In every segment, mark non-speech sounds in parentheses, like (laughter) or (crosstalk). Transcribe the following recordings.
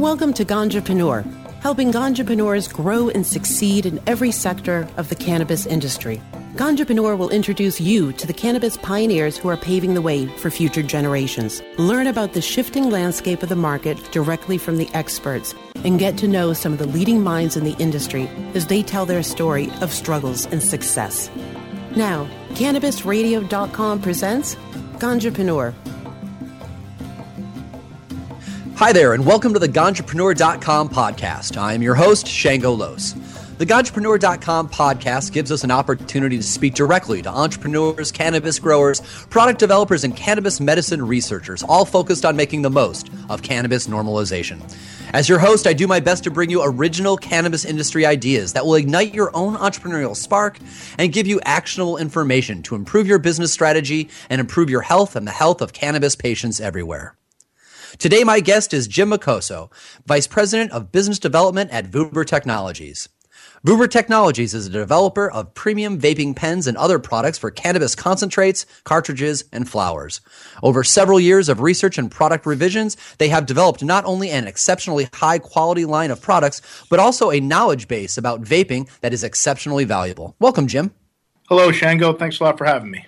Welcome to Ganjapreneur, helping Ganjapreneurs grow and succeed in every sector of the cannabis industry. Ganjapreneur will introduce you to the cannabis pioneers who are paving the way for future generations. Learn about the shifting landscape of the market directly from the experts and get to know some of the leading minds in the industry as they tell their story of struggles and success. Now, CannabisRadio.com presents Ganjapreneur. Hi there, and welcome to the Ganjapreneur.com podcast. I am your host, Shango Los. The Ganjapreneur.com podcast gives us an opportunity to speak directly to entrepreneurs, cannabis growers, product developers, and cannabis medicine researchers, all focused on making the most of cannabis normalization. As your host, I do my best to bring you original cannabis industry ideas that will ignite your own entrepreneurial spark and give you actionable information to improve your business strategy and improve your health and the health of cannabis patients everywhere. Today, my guest is Jim Makoso, Vice President of Business Development at Vuber Technologies. Vuber Technologies is a developer of premium vaping pens and other products for cannabis concentrates, cartridges, and flowers. Over several years of research and product revisions, they have developed not only an exceptionally high quality line of products, but also a knowledge base about vaping that is exceptionally valuable. Welcome, Jim. Hello, Shango. Thanks a lot for having me.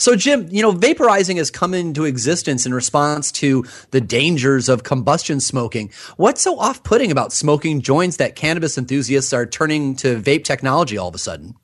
So, Jim, you know, vaporizing has come into existence in response to the dangers of combustion smoking. What's so off putting about smoking joints that cannabis enthusiasts are turning to vape technology all of a sudden?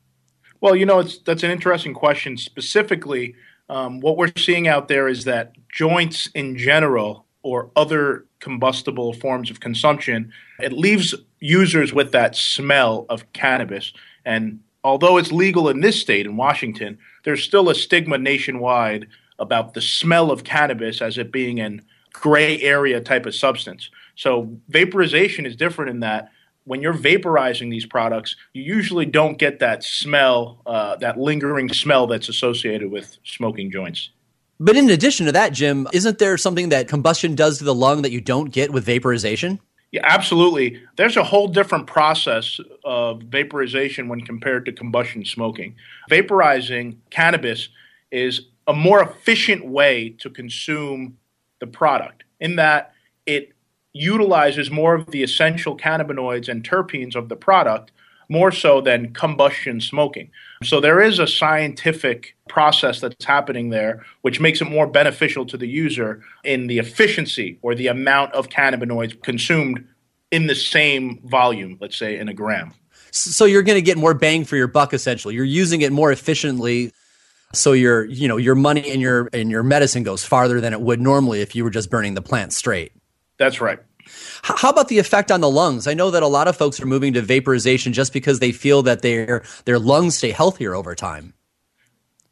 Well, you know, that's an interesting question. Specifically, um, what we're seeing out there is that joints in general or other combustible forms of consumption, it leaves users with that smell of cannabis. And although it's legal in this state, in Washington, there's still a stigma nationwide about the smell of cannabis as it being an gray area type of substance. So vaporization is different in that when you're vaporizing these products, you usually don't get that smell, uh, that lingering smell that's associated with smoking joints. But in addition to that, Jim, isn't there something that combustion does to the lung that you don't get with vaporization? Yeah, absolutely. There's a whole different process of vaporization when compared to combustion smoking. Vaporizing cannabis is a more efficient way to consume the product in that it utilizes more of the essential cannabinoids and terpenes of the product more so than combustion smoking. So there is a scientific process that's happening there, which makes it more beneficial to the user in the efficiency or the amount of cannabinoids consumed in the same volume, let's say in a gram. So you're going to get more bang for your buck essentially. You're using it more efficiently so your you know your money and your and your medicine goes farther than it would normally if you were just burning the plant straight. That's right. How about the effect on the lungs? I know that a lot of folks are moving to vaporization just because they feel that their their lungs stay healthier over time.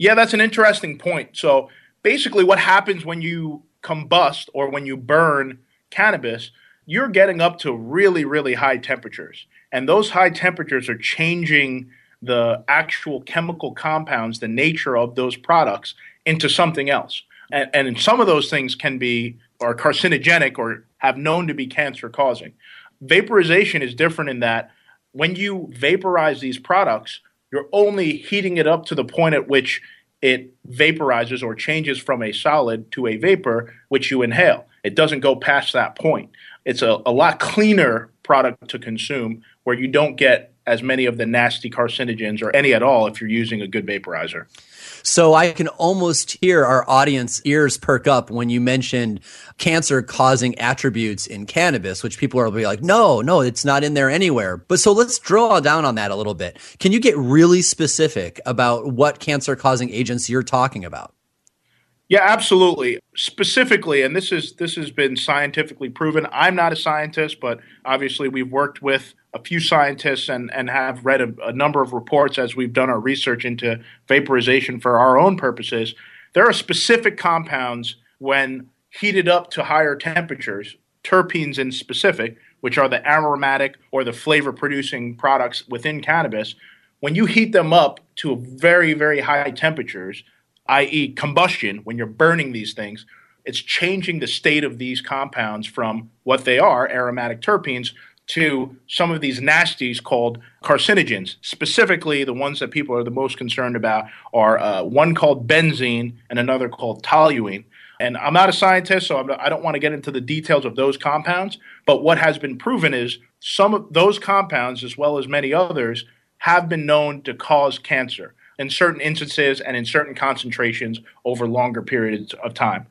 Yeah, that's an interesting point. So basically, what happens when you combust or when you burn cannabis? You're getting up to really, really high temperatures, and those high temperatures are changing the actual chemical compounds, the nature of those products, into something else. And, and some of those things can be are carcinogenic or have known to be cancer causing. Vaporization is different in that when you vaporize these products, you're only heating it up to the point at which it vaporizes or changes from a solid to a vapor, which you inhale. It doesn't go past that point. It's a, a lot cleaner product to consume where you don't get as many of the nasty carcinogens or any at all if you're using a good vaporizer. So I can almost hear our audience ears perk up when you mentioned cancer causing attributes in cannabis, which people are be like, no, no, it's not in there anywhere. But so let's draw down on that a little bit. Can you get really specific about what cancer causing agents you're talking about? Yeah, absolutely. Specifically, and this is this has been scientifically proven. I'm not a scientist, but obviously we've worked with a few scientists and, and have read a, a number of reports as we've done our research into vaporization for our own purposes. There are specific compounds when heated up to higher temperatures, terpenes in specific, which are the aromatic or the flavor producing products within cannabis, when you heat them up to very, very high temperatures, i.e., combustion, when you're burning these things, it's changing the state of these compounds from what they are, aromatic terpenes, to some of these nasties called carcinogens. Specifically, the ones that people are the most concerned about are uh, one called benzene and another called toluene. And I'm not a scientist, so I'm, I do not want to get into the details of those compounds. But what has been proven is some of those compounds, as well as many others, have been known to cause cancer in certain instances and in certain concentrations over longer periods of time.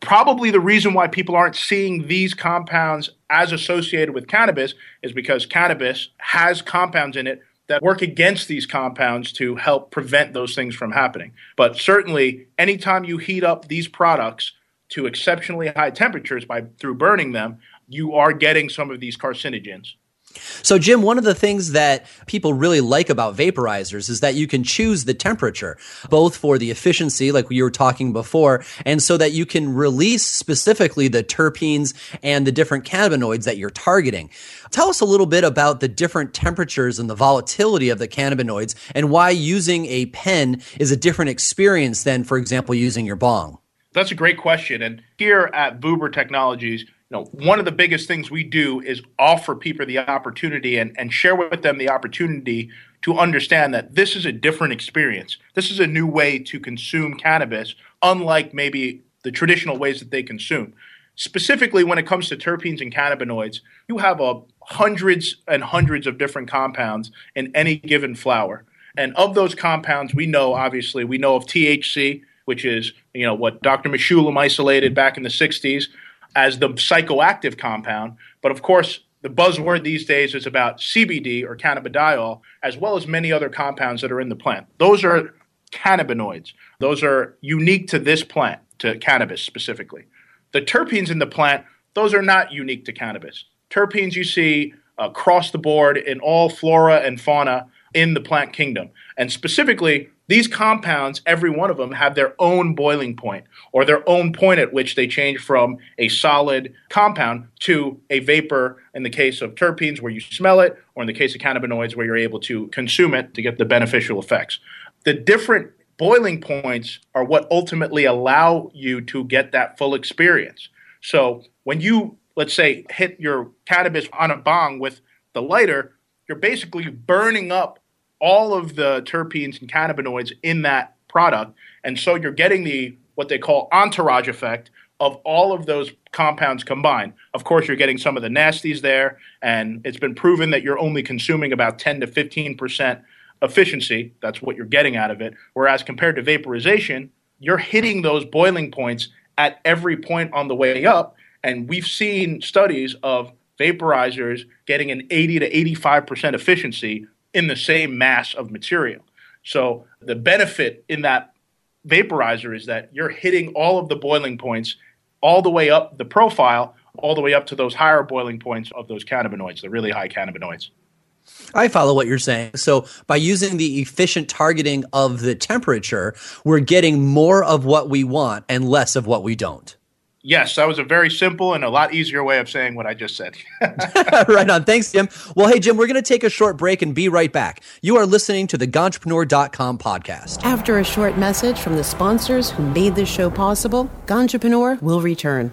Probably the reason why people aren't seeing these compounds as associated with cannabis is because cannabis has compounds in it that work against these compounds to help prevent those things from happening. But certainly, anytime you heat up these products to exceptionally high temperatures by through burning them, you are getting some of these carcinogens. So, Jim, one of the things that people really like about vaporizers is that you can choose the temperature, both for the efficiency, like you were talking before, and so that you can release specifically the terpenes and the different cannabinoids that you're targeting. Tell us a little bit about the different temperatures and the volatility of the cannabinoids and why using a pen is a different experience than, for example, using your bong. That's a great question. And here at Vuber Technologies, you know, one of the biggest things we do is offer people the opportunity and, and share with them the opportunity to understand that this is a different experience. This is a new way to consume cannabis, unlike maybe the traditional ways that they consume. Specifically, when it comes to terpenes and cannabinoids, you have a hundreds and hundreds of different compounds in any given flower. And of those compounds, we know obviously we know of THC, which is you know what Dr. Mechoulam isolated back in the 60s as the psychoactive compound. But of course, the buzzword these days is about CBD or cannabidiol, as well as many other compounds that are in the plant. Those are cannabinoids. Those are unique to this plant, to cannabis specifically. The terpenes in the plant, those are not unique to cannabis. Terpenes you see across the board in all flora and fauna in the plant kingdom. And specifically, these compounds, every one of them, have their own boiling point or their own point at which they change from a solid compound to a vapor in the case of terpenes where you smell it, or in the case of cannabinoids where you're able to consume it to get the beneficial effects. The different boiling points are what ultimately allow you to get that full experience. So when you, let's say, hit your cannabis on a bong with the lighter, you're basically burning up all of the terpenes and cannabinoids in that product. And so you're getting the what they call entourage effect of all of those compounds combined. Of course, you're getting some of the nasties there, and it's been proven that you're only consuming about 10 to 15 percent efficiency. That's what you're getting out of it. Whereas compared to vaporization, you're hitting those boiling points at every point on the way up. And we've seen studies of vaporizers getting an 80 to 85 percent efficiency in the same mass of material. So the benefit in that vaporizer is that you're hitting all of the boiling points all the way up the profile, all the way up to those higher boiling points of those cannabinoids, the really high cannabinoids. I follow what you're saying. So, by using the efficient targeting of the temperature, we're getting more of what we want and less of what we don't. Yes, that was a very simple and a lot easier way of saying what I just said. (laughs) (laughs) right on. Thanks, Jim. Well, hey, Jim, we're going to take a short break and be right back. You are listening to the Ganjapreneur.com podcast. After a short message from the sponsors who made this show possible, Ganjapreneur will return.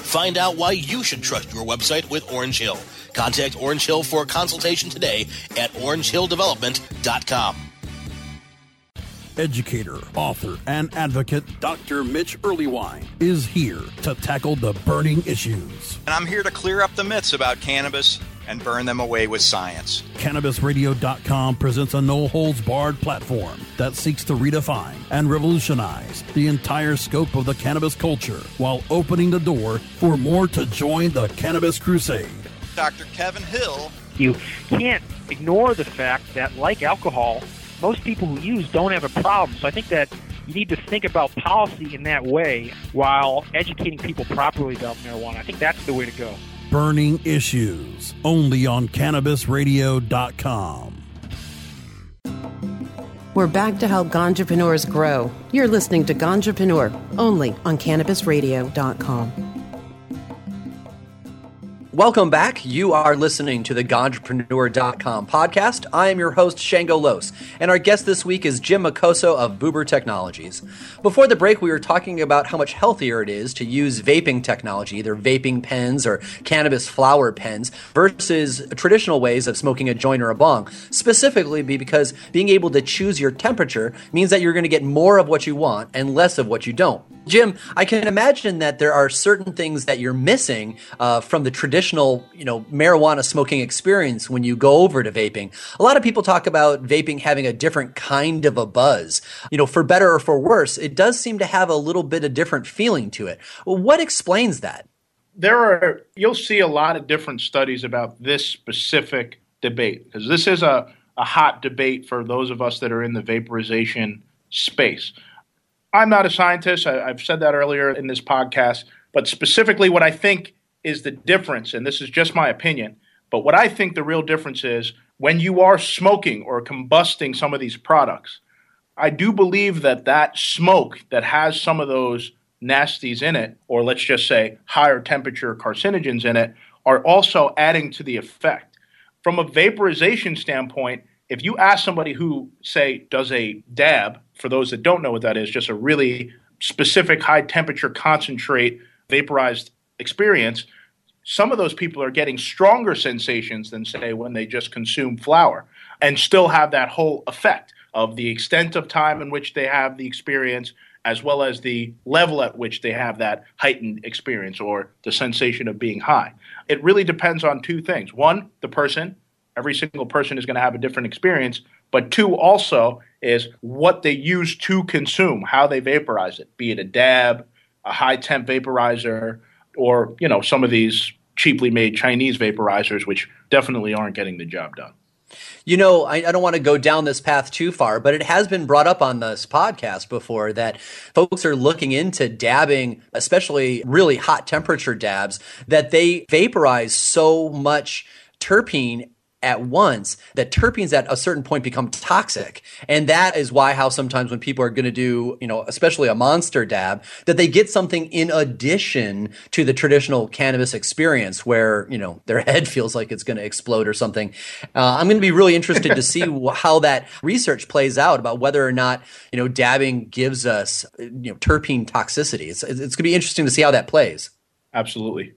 Find out why you should trust your website with Orange Hill. Contact Orange Hill for a consultation today at orangehilldevelopment.com. Educator, author, and advocate Dr. Mitch Earleywine is here to tackle the burning issues. And I'm here to clear up the myths about cannabis and burn them away with science. CannabisRadio.com presents a no holds barred platform that seeks to redefine and revolutionize the entire scope of the cannabis culture while opening the door for more to join the cannabis crusade. Dr. Kevin Hill. You can't ignore the fact that, like alcohol, most people who use don't have a problem. So I think that you need to think about policy in that way while educating people properly about marijuana. I think that's the way to go. Burning Issues, only on CannabisRadio.com. We're back to help ganjapreneurs grow. You're listening to Ganjapreneur, only on CannabisRadio.com. Welcome back. You are listening to the Ganjapreneur.com podcast. I am your host, Shango Los, and our guest this week is Jim Makoso of Vuber Technologies. Before the break, we were talking about how much healthier it is to use vaping technology, either vaping pens or cannabis flower pens, versus traditional ways of smoking a joint or a bong. Specifically, because being able to choose your temperature means that you're going to get more of what you want and less of what you don't. Jim, I can imagine that there are certain things that you're missing uh, from the traditional, you know, marijuana smoking experience when you go over to vaping. A lot of people talk about vaping having a different kind of a buzz. You know, for better or for worse, it does seem to have a little bit of different feeling to it. What explains that? There are you'll see a lot of different studies about this specific debate because this is a, a hot debate for those of us that are in the vaporization space. I'm not a scientist. I, have said that earlier in this podcast. But specifically, what I think is the difference, and this is just my opinion, but what I think the real difference is when you are smoking or combusting some of these products, I do believe that that smoke that has some of those nasties in it, or let's just say higher temperature carcinogens in it, are also adding to the effect. From a vaporization standpoint, if you ask somebody who, say, does a dab, for those that don't know what that is, just a really specific high temperature concentrate vaporized experience, some of those people are getting stronger sensations than, say, when they just consume flower and still have that whole effect of the extent of time in which they have the experience as well as the level at which they have that heightened experience or the sensation of being high. It really depends on two things. One, the person, every single person is going to have a different experience, but two also is what they use to consume, how they vaporize it, be it a dab, a high temp vaporizer, or you know some of these cheaply made Chinese vaporizers, which definitely aren't getting the job done. You know, I, I, don't want to go down this path too far, but it has been brought up on this podcast before that folks are looking into dabbing, especially really hot temperature dabs, that they vaporize so much terpene at once that terpenes at a certain point become toxic. And that is why how sometimes when people are going to do you know especially a monster dab that they get something in addition to the traditional cannabis experience where you know their (laughs) head feels like it's going to explode or something. Uh, i'm going to be really interested to see how that research plays out about whether or not you know dabbing gives us you know terpene toxicity. It's, it's going to be interesting to see how that plays. Absolutely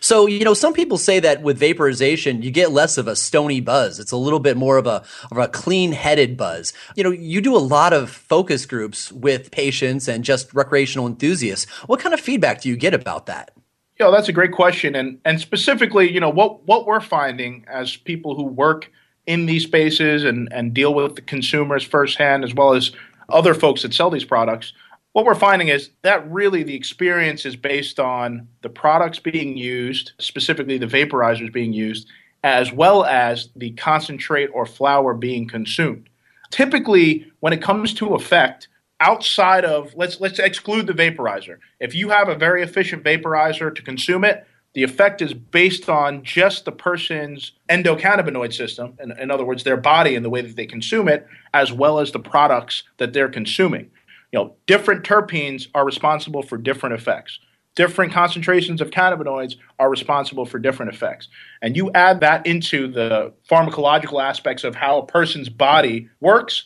so, you know, some people say that with vaporization, you get less of a stony buzz. It's a little bit more of a, of a clean headed buzz. You know, you do a lot of focus groups with patients and just recreational enthusiasts. What kind of feedback do you get about that? You know, that's a great question. And, and specifically, you know, what, what we're finding as people who work in these spaces and, and deal with the consumers firsthand, as well as other folks that sell these products, what we're finding is that really the experience is based on the products being used, specifically the vaporizers being used, as well as the concentrate or flower being consumed. Typically, when it comes to effect, outside of let's let's exclude the vaporizer. If you have a very efficient vaporizer to consume it, the effect is based on just the person's endocannabinoid system, in, in other words, their body and the way that they consume it, as well as the products that they're consuming you know, different terpenes are responsible for different effects. Different concentrations of cannabinoids are responsible for different effects. And you add that into the pharmacological aspects of how a person's body works,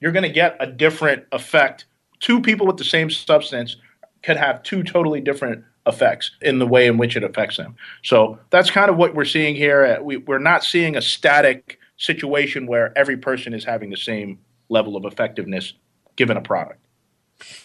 you're going to get a different effect. Two people with the same substance could have two totally different effects in the way in which it affects them. So that's kind of what we're seeing here. Uh, we, we're not seeing a static situation where every person is having the same level of effectiveness given a product.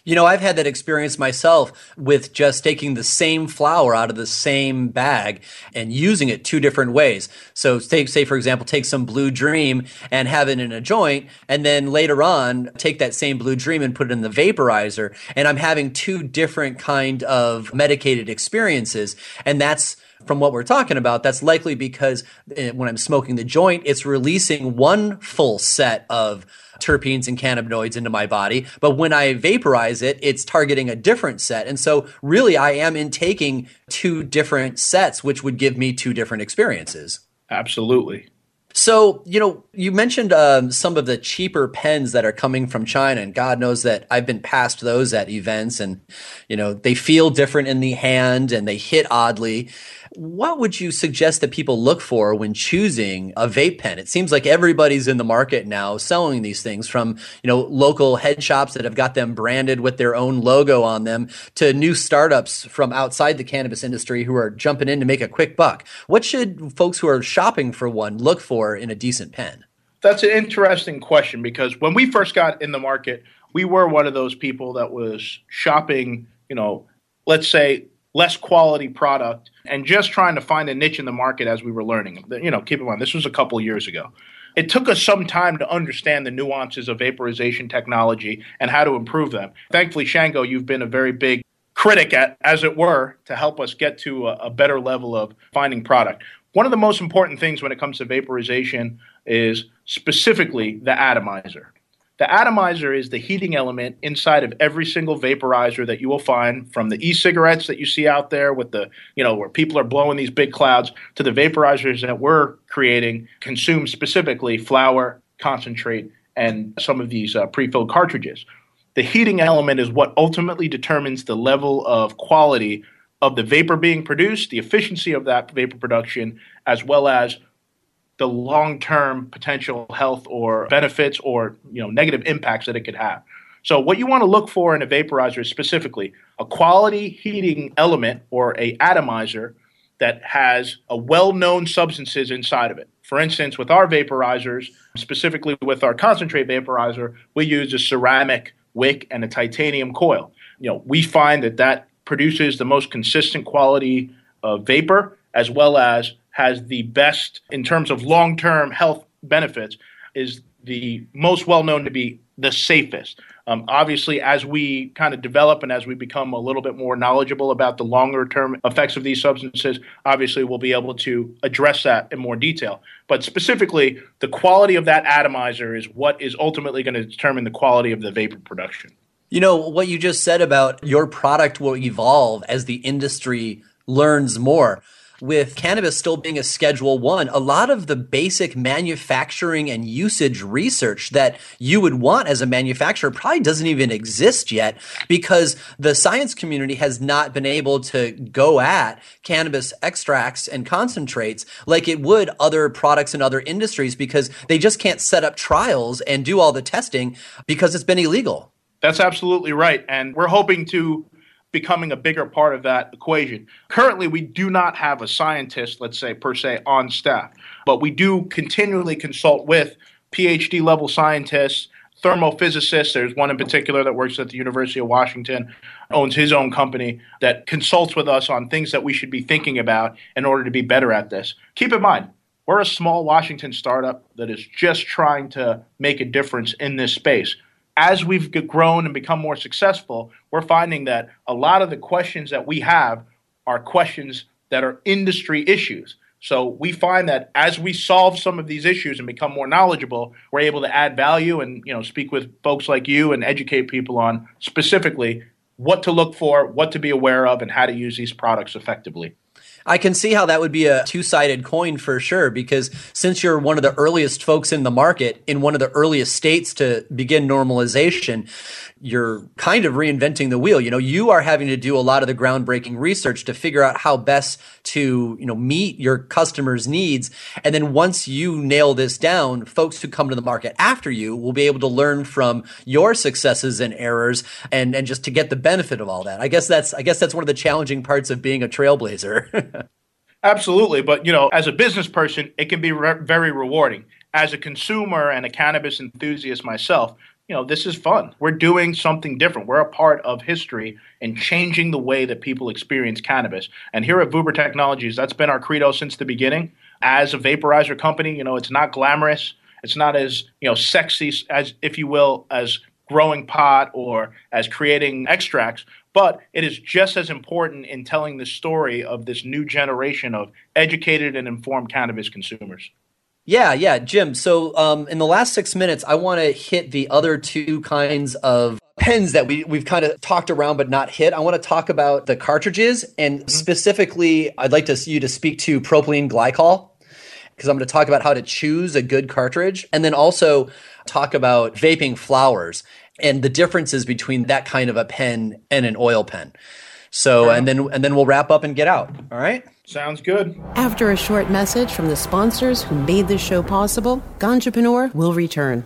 You know, I've had that experience myself with just taking the same flower out of the same bag and using it two different ways. So, take, say, for example, take some Blue Dream and have it in a joint, and then later on, take that same Blue Dream and put it in the vaporizer. And I'm having two different kind of medicated experiences. And that's from what we're talking about, that's likely because eh, when I'm smoking the joint, it's releasing one full set of terpenes and cannabinoids into my body. But when I vaporize it, it's targeting a different set. And so really I am intaking two different sets, which would give me two different experiences. Absolutely. So, you know, you mentioned um, some of the cheaper pens that are coming from China, and God knows that I've been past those at events, and, you know, they feel different in the hand and they hit oddly what would you suggest that people look for when choosing a vape pen? It seems like everybody's in the market now selling these things from, you know, local head shops that have got them branded with their own logo on them to new startups from outside the cannabis industry who are jumping in to make a quick buck. What should folks who are shopping for one look for in a decent pen? That's an interesting question because when we first got in the market, we were one of those people that was shopping, you know, let's say less quality product and just trying to find a niche in the market as we were learning. You know, keep in mind, this was a couple years ago. It took us some time to understand the nuances of vaporization technology and how to improve them. Thankfully, Shango, you've been a very big critic, at, as it were, to help us get to a, a better level of finding product. One of the most important things when it comes to vaporization is specifically the atomizer. The atomizer is the heating element inside of every single vaporizer that you will find from the e-cigarettes that you see out there with the, you know, where people are blowing these big clouds to the vaporizers that we're creating consume specifically flower, concentrate, and some of these uh, pre-filled cartridges. The heating element is what ultimately determines the level of quality of the vapor being produced, the efficiency of that vapor production, as well as the long-term potential health or benefits or you know negative impacts that it could have. So what you want to look for in a vaporizer is specifically a quality heating element or a atomizer that has a well-known substances inside of it. For instance, with our vaporizers, specifically with our concentrate vaporizer, we use a ceramic wick and a titanium coil. You know, we find that that produces the most consistent quality of vapor as well as has the best in terms of long term health benefits, is the most well known to be the safest. Um, obviously, as we kind of develop and as we become a little bit more knowledgeable about the longer term effects of these substances, obviously we'll be able to address that in more detail. But specifically, the quality of that atomizer is what is ultimately going to determine the quality of the vapor production. You know, what you just said about your product will evolve as the industry learns more. With cannabis still being a schedule 1 a lot of the basic manufacturing and usage research that you would want as a manufacturer probably doesn't even exist yet because the science community has not been able to go at cannabis extracts and concentrates like it would other products in other industries because they just can't set up trials and do all the testing because it's been illegal that's absolutely right. And we're hoping to becoming a bigger part of that equation. Currently, we do not have a scientist, let's say, per se, on staff, but we do continually consult with PhD level scientists, thermophysicists. There's one in particular that works at the University of Washington, owns his own company that consults with us on things that we should be thinking about in order to be better at this. Keep in mind, we're a small Washington startup that is just trying to make a difference in this space as we've grown and become more successful, we're finding that a lot of the questions that we have are questions that are industry issues. So we find that as we solve some of these issues and become more knowledgeable, we're able to add value and you know speak with folks like you and educate people on specifically what to look for, what to be aware of, and how to use these products effectively. I can see how that would be a two sided coin for sure, because since you're one of the earliest folks in the market, in one of the earliest states to begin normalization, you're kind of reinventing the wheel. You know, you are having to do a lot of the groundbreaking research to figure out how best to, you know, meet your customers' needs. And then once you nail this down, folks who come to the market after you will be able to learn from your successes and errors and, and just to get the benefit of all that. I guess that's, I guess that's one of the challenging parts of being a trailblazer. (laughs) Absolutely. But, you know, as a business person, it can be re- very rewarding. As a consumer and a cannabis enthusiast myself, you know, this is fun. We're doing something different. We're a part of history and changing the way that people experience cannabis. And here at Vuber Technologies, that's been our credo since the beginning. As a vaporizer company, you know, it's not glamorous. It's not as, you know, sexy as, if you will, as growing pot or as creating extracts, but it is just as important in telling the story of this new generation of educated and informed cannabis consumers. Yeah, yeah, Jim. So, um, in the last six minutes, I want to hit the other two kinds of pens that we, we've kind of talked around but not hit. I want to talk about the cartridges, and mm-hmm. specifically, I'd like to you to speak to propylene glycol because I'm going to talk about how to choose a good cartridge, and then also talk about vaping flowers and the differences between that kind of a pen and an oil pen. So, and then and then we'll wrap up and get out. All right. Sounds good. After a short message from the sponsors who made this show possible, Ganjapreneur will return.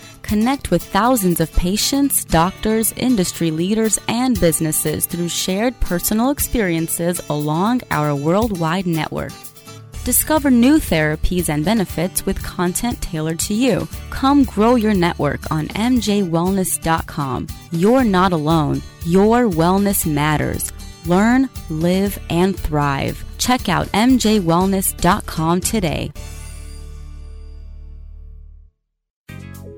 Connect with thousands of patients, doctors, industry leaders, and businesses through shared personal experiences along our worldwide network. Discover new therapies and benefits with content tailored to you. Come grow your network on MJWellness.com. You're not alone. Your wellness matters. Learn, live, and thrive. Check out MJWellness.com today.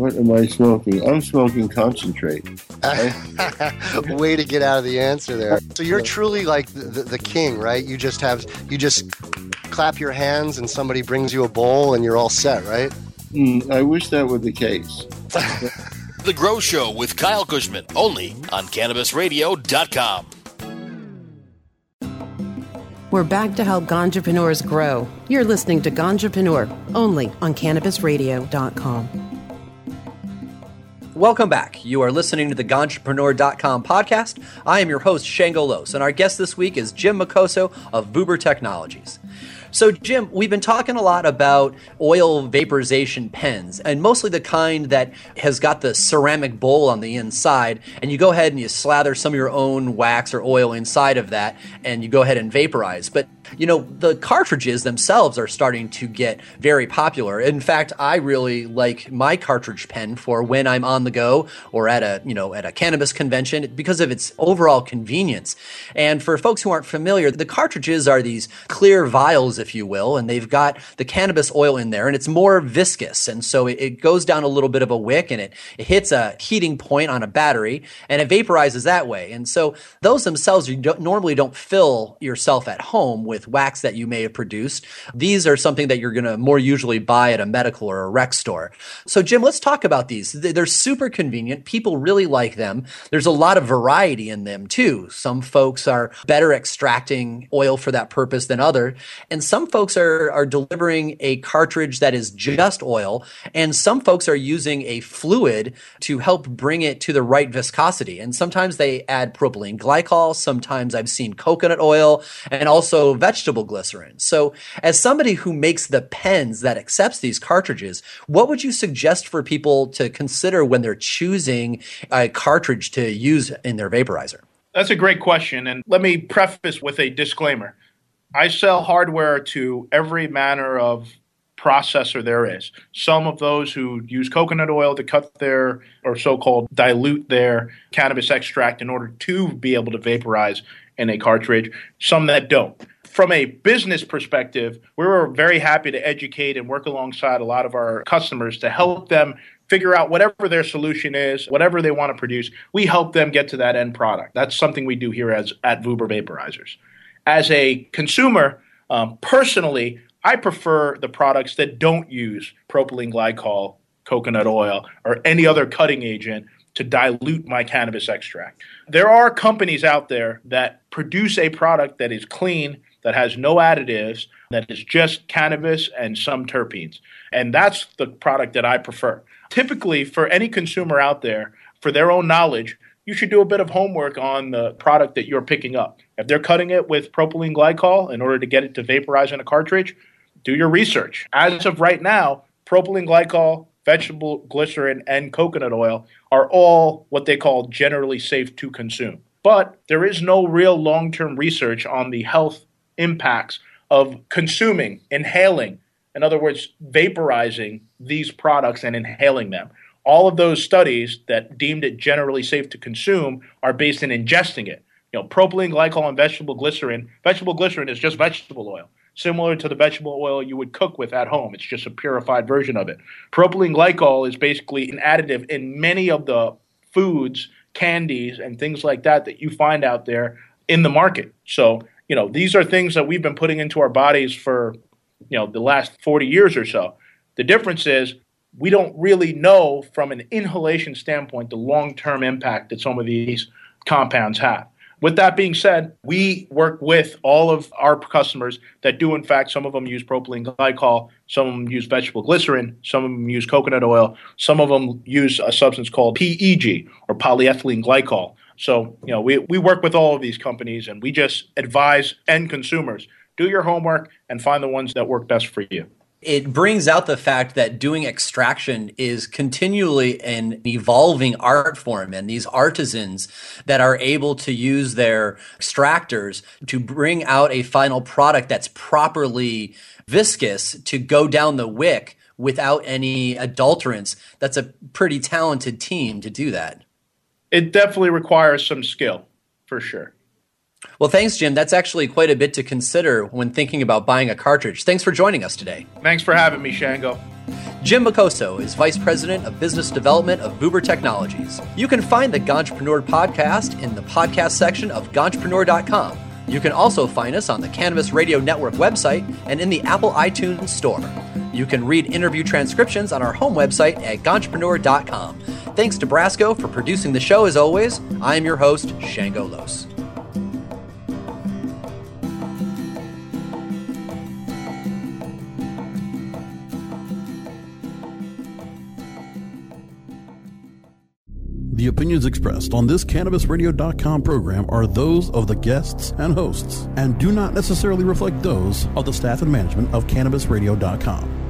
What am I smoking? I'm smoking concentrate. (laughs) Way to get out of the answer there. So you're truly like the, the, the, king, right? You just have you just clap your hands and somebody brings you a bowl and you're all set, right? Mm, I wish that were the case. (laughs) the Grow Show with Kyle Kushman, only on CannabisRadio.com. We're back to help Ganjapreneurs grow. You're listening to Ganjapreneur, only on CannabisRadio.com. Welcome back. You are listening to the Ganjapreneur.com podcast. I am your host, Shango Los, and our guest this week is Jim Makoso of Vuber Technologies. So, Jim, we've been talking a lot about oil vaporization pens, and mostly the kind that has got the ceramic bowl on the inside, and you go ahead and you slather some of your own wax or oil inside of that, and you go ahead and vaporize. But you know, the cartridges themselves are starting to get very popular. In fact, I really like my cartridge pen for when I'm on the go or at a, you know, at a cannabis convention because of its overall convenience. And for folks who aren't familiar, the cartridges are these clear vials if you will, and they've got the cannabis oil in there, and it's more viscous, and so it, it goes down a little bit of a wick, and it, it hits a heating point on a battery, and it vaporizes that way. And so those themselves, you don't, normally don't fill yourself at home with wax that you may have produced. These are something that you're going to more usually buy at a medical or a rec store. So, Jim, let's talk about these. They're super convenient. People really like them. There's a lot of variety in them too. Some folks are better extracting oil for that purpose than other, and some folks are, are delivering a cartridge that is just oil, and some folks are using a fluid to help bring it to the right viscosity. And sometimes they add propylene glycol, sometimes I've seen coconut oil, and also vegetable glycerin. So, as somebody who makes the pens that accepts these cartridges, what would you suggest for people to consider when they're choosing a cartridge to use in their vaporizer? That's a great question. And let me preface with a disclaimer I sell hardware to every manner of processor there is. Some of those who use coconut oil to cut their, or so called dilute their cannabis extract in order to be able to vaporize in a cartridge, some that don't. From a business perspective, we were very happy to educate and work alongside a lot of our customers to help them figure out whatever their solution is, whatever they want to produce. We help them get to that end product. That's something we do here as at Vuber Vaporizers. As a consumer, um, personally, I prefer the products that don't use propylene glycol, coconut oil, or any other cutting agent to dilute my cannabis extract. There are companies out there that produce a product that is clean, that has no additives, that is just cannabis and some terpenes. And that's the product that I prefer. Typically, for any consumer out there, for their own knowledge, you should do a bit of homework on the product that you're picking up. If they're cutting it with propylene glycol in order to get it to vaporize in a cartridge, do your research. As of right now, propylene glycol, vegetable glycerin, and coconut oil are all what they call generally safe to consume. But there is no real long term research on the health impacts of consuming, inhaling, in other words, vaporizing these products and inhaling them. All of those studies that deemed it generally safe to consume are based in ingesting it. You know, propylene glycol and vegetable glycerin. Vegetable glycerin is just vegetable oil similar to the vegetable oil you would cook with at home. It's just a purified version of it. Propylene glycol is basically an additive in many of the foods, candies, and things like that that you find out there in the market. So, you know, these are things that we've been putting into our bodies for, you know, the last 40 years or so. The difference is we don't really know from an inhalation standpoint the long term impact that some of these compounds have. With that being said, we work with all of our customers that do, in fact, some of them use propylene glycol, some of them use vegetable glycerin, some of them use coconut oil, some of them use a substance called PEG or polyethylene glycol. So, you know, we, we work with all of these companies and we just advise end consumers do your homework and find the ones that work best for you. It brings out the fact that doing extraction is continually an evolving art form and these artisans that are able to use their extractors to bring out a final product that's properly viscous to go down the wick without any adulterants. That's a pretty talented team to do that it definitely requires some skill for sure well, thanks, Jim. That's actually quite a bit to consider when thinking about buying a cartridge. Thanks for joining us today. Thanks for having me, Shango. Jim Makoso is Vice President of Business Development of Vuber Technologies. You can find the Ganjapreneur podcast in the podcast section of ganjapreneur.com. You can also find us on the Cannabis Radio Network website and in the Apple iTunes Store. You can read interview transcriptions on our home website at ganjapreneur.com. Thanks to Brasco for producing the show as always. I am your host, Shango Los. The opinions expressed on this CannabisRadio.com program are those of the guests and hosts and do not necessarily reflect those of the staff and management of CannabisRadio.com.